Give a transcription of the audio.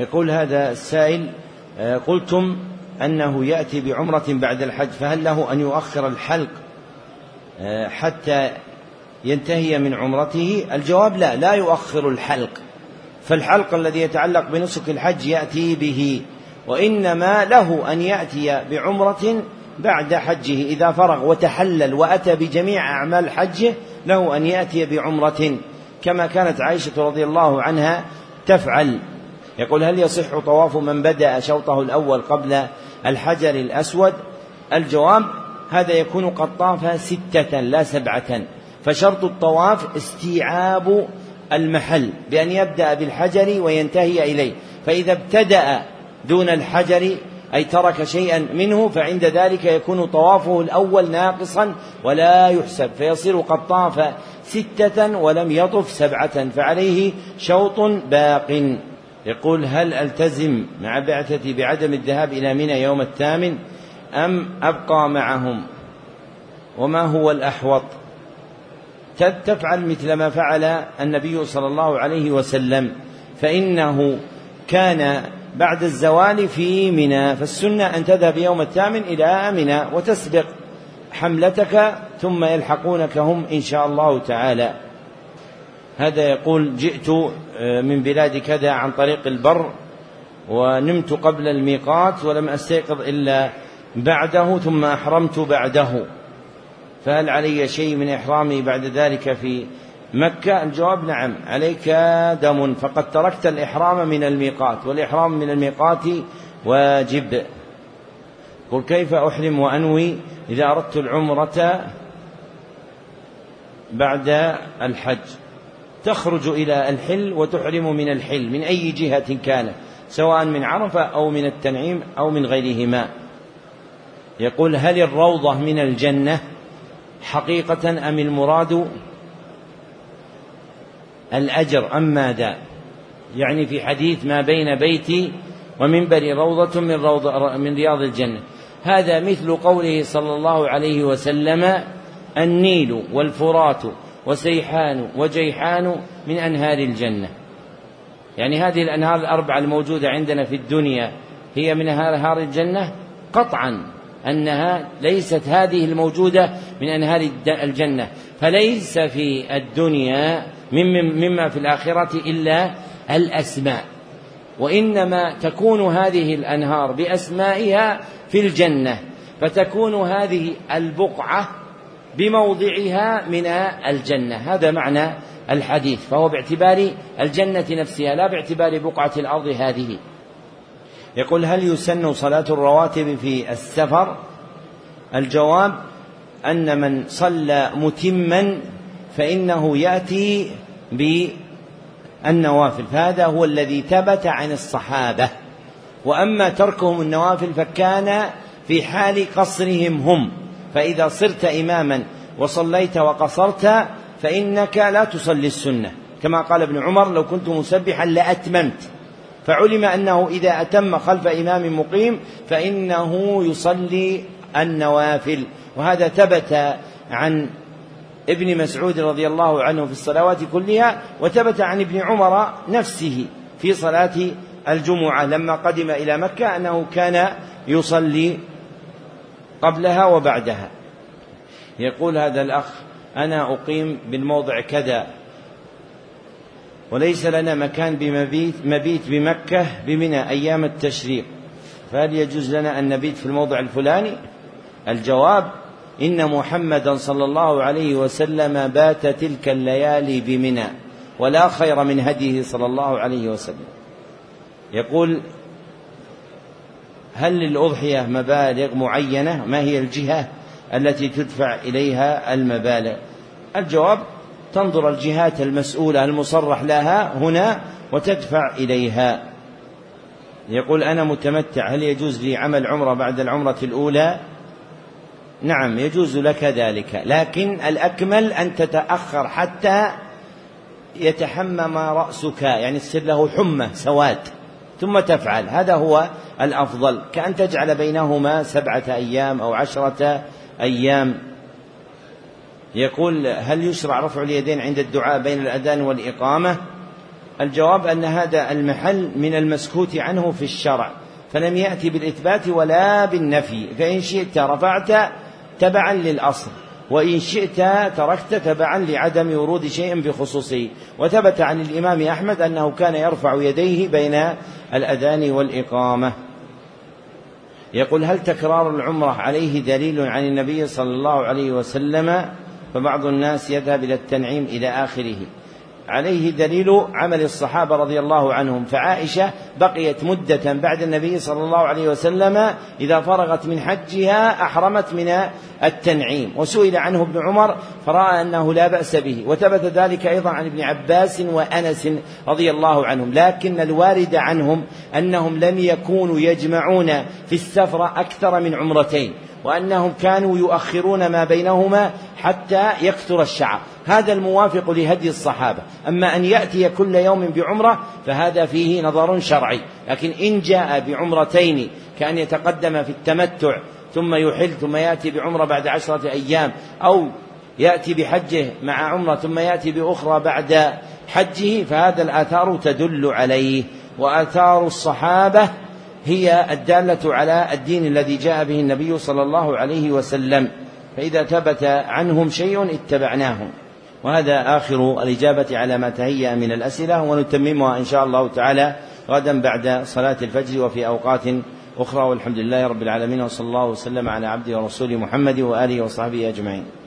يقول هذا السائل آه، قلتم أنه يأتي بعمرة بعد الحج فهل له أن يؤخر الحلق آه، حتى ينتهي من عمرته؟ الجواب لا لا يؤخر الحلق فالحلق الذي يتعلق بنسك الحج يأتي به وإنما له أن يأتي بعمرة بعد حجه إذا فرغ وتحلل وأتى بجميع أعمال حجه له أن يأتي بعمرة كما كانت عائشة رضي الله عنها تفعل. يقول هل يصح طواف من بدأ شوطه الأول قبل الحجر الأسود؟ الجواب هذا يكون قد طاف ستة لا سبعة. فشرط الطواف استيعاب المحل بأن يبدأ بالحجر وينتهي إليه. فإذا ابتدأ دون الحجر أي ترك شيئا منه فعند ذلك يكون طوافه الأول ناقصا ولا يحسب. فيصير قد طاف ستة ولم يطف سبعة. فعليه شوط باق. يقول هل ألتزم مع بعثتي بعدم الذهاب إلى منى يوم الثامن أم أبقى معهم؟ وما هو الأحوط؟ تفعل مثل ما فعل النبي صلى الله عليه وسلم فإنه كان بعد الزوال في منى فالسنة أن تذهب يوم الثامن إلى منى وتسبق حملتك ثم يلحقونك هم إن شاء الله تعالى. هذا يقول جئت آه، من بلاد كذا عن طريق البر ونمت قبل الميقات ولم أستيقظ إلا بعده ثم أحرمت بعده. فهل علي شيء من إحرامي بعد ذلك في مكة؟ الجواب نعم عليك دم. فقد تركت الإحرام من الميقات والإحرام من الميقات واجب. قل كيف أحرم وأنوي إذا أردت العمرة بعد الحج؟ تخرج إلى الحل وتحرم من الحل من أي جهة كانت سواء من عرفة أو من التنعيم أو من غيرهما. يقول هل الروضة من الجنة حقيقة أم المراد الأجر أم ماذا؟ يعني في حديث ما بين بيتي ومنبري روضة من, روضة من رياض الجنة. هذا مثل قوله صلى الله عليه وسلم النيل والفرات وسيحان وجيحان من أنهار الجنة. يعني هذه الأنهار الأربعة الموجودة عندنا في الدنيا هي من أنهار الجنة؟ قطعا أنها ليست هذه الموجودة من أنهار الجنة. فليس في الدنيا مما في الآخرة إلا الأسماء. وإنما تكون هذه الأنهار بأسمائها في الجنة فتكون هذه البقعة بموضعها من الجنة. هذا معنى الحديث فهو باعتبار الجنة نفسها لا باعتبار بقعة الأرض هذه. يقول هل يسن صلاة الرواتب في السفر؟ الجواب أن من صلى متما فإنه يأتي بالنوافل فهذا هو الذي ثبت عن الصحابة. وأما تركهم النوافل فكان في حال قصرهم هم. فإذا صرت إماما وصليت وقصرت فإنك لا تصلي السنة. كما قال ابن عمر لو كنت مسبحا لأتممت. فعلم أنه إذا أتم خلف إمام مقيم فإنه يصلي النوافل. وهذا ثبت عن ابن مسعود رضي الله عنه في الصلوات كلها وثبت عن ابن عمر نفسه في صلاة الجمعة لما قدم إلى مكة أنه كان يصلي قبلها وبعدها. يقول هذا الأخ أنا أقيم بالموضع كذا. وليس لنا مكان بمبيت مبيت بمكة بمنى أيام التشريق. فهل يجوز لنا أن نبيت في الموضع الفلاني؟ الجواب إن محمدا صلى الله عليه وسلم بات تلك الليالي بمنى ولا خير من هديه صلى الله عليه وسلم. يقول هل للأضحية مبالغ معينة؟ ما هي الجهة التي تدفع إليها المبالغ؟ الجواب تنظر الجهات المسؤولة المصرح لها هنا وتدفع إليها. يقول أنا متمتع هل يجوز لي عمل عمرة بعد العمرة الأولى؟ نعم يجوز لك ذلك لكن الأكمل أن تتأخر حتى يتحمم رأسك يعني تصير له حمى سواد ثم تفعل. هذا هو الأفضل كأن تجعل بينهما سبعة أيام أو عشرة أيام. يقول هل يشرع رفع اليدين عند الدعاء بين الأذان والإقامة؟ الجواب أن هذا المحل من المسكوت عنه في الشرع فلم يأتي بالإثبات ولا بالنفي. فإن شئت رفعت تبعا للأصل وإن شئت تركت تبعا لعدم ورود شيء بخصوصه. وثبت عن الإمام أحمد أنه كان يرفع يديه بين الأذان والإقامة. يقول هل تكرار العمرة عليه دليل عن النبي صلى الله عليه وسلم؟ فبعض الناس يذهب إلى التنعيم إلى آخره. عليه دليل عمل الصحابة رضي الله عنهم. فعائشة بقيت مدة بعد النبي صلى الله عليه وسلم إذا فرغت من حجها أحرمت من التنعيم. وسئل عنه ابن عمر فرأى أنه لا بأس به. وثبت ذلك أيضا عن ابن عباس وأنس رضي الله عنهم. لكن الوارد عنهم أنهم لم يكونوا يجمعون في السفر أكثر من عمرتين وأنهم كانوا يؤخرون ما بينهما حتى يكثر الشعر. هذا الموافق لهدي الصحابة. أما أن يأتي كل يوم بعمرة فهذا فيه نظر شرعي. لكن إن جاء بعمرتين كأن يتقدم في التمتع ثم يحل ثم يأتي بعمرة بعد عشرة أيام أو يأتي بحجه مع عمرة ثم يأتي بأخرى بعد حجه فهذا الآثار تدل عليه. وآثار الصحابة هي الدالة على الدين الذي جاء به النبي صلى الله عليه وسلم. فإذا ثبت عنهم شيء اتبعناهم. وهذا آخر الإجابة على ما تهيأ من الأسئلة ونتممها إن شاء الله تعالى غدا بعد صلاة الفجر وفي أوقات أخرى والحمد لله رب العالمين وصلى الله وسلم على عبده ورسوله محمد وآله وصحبه أجمعين.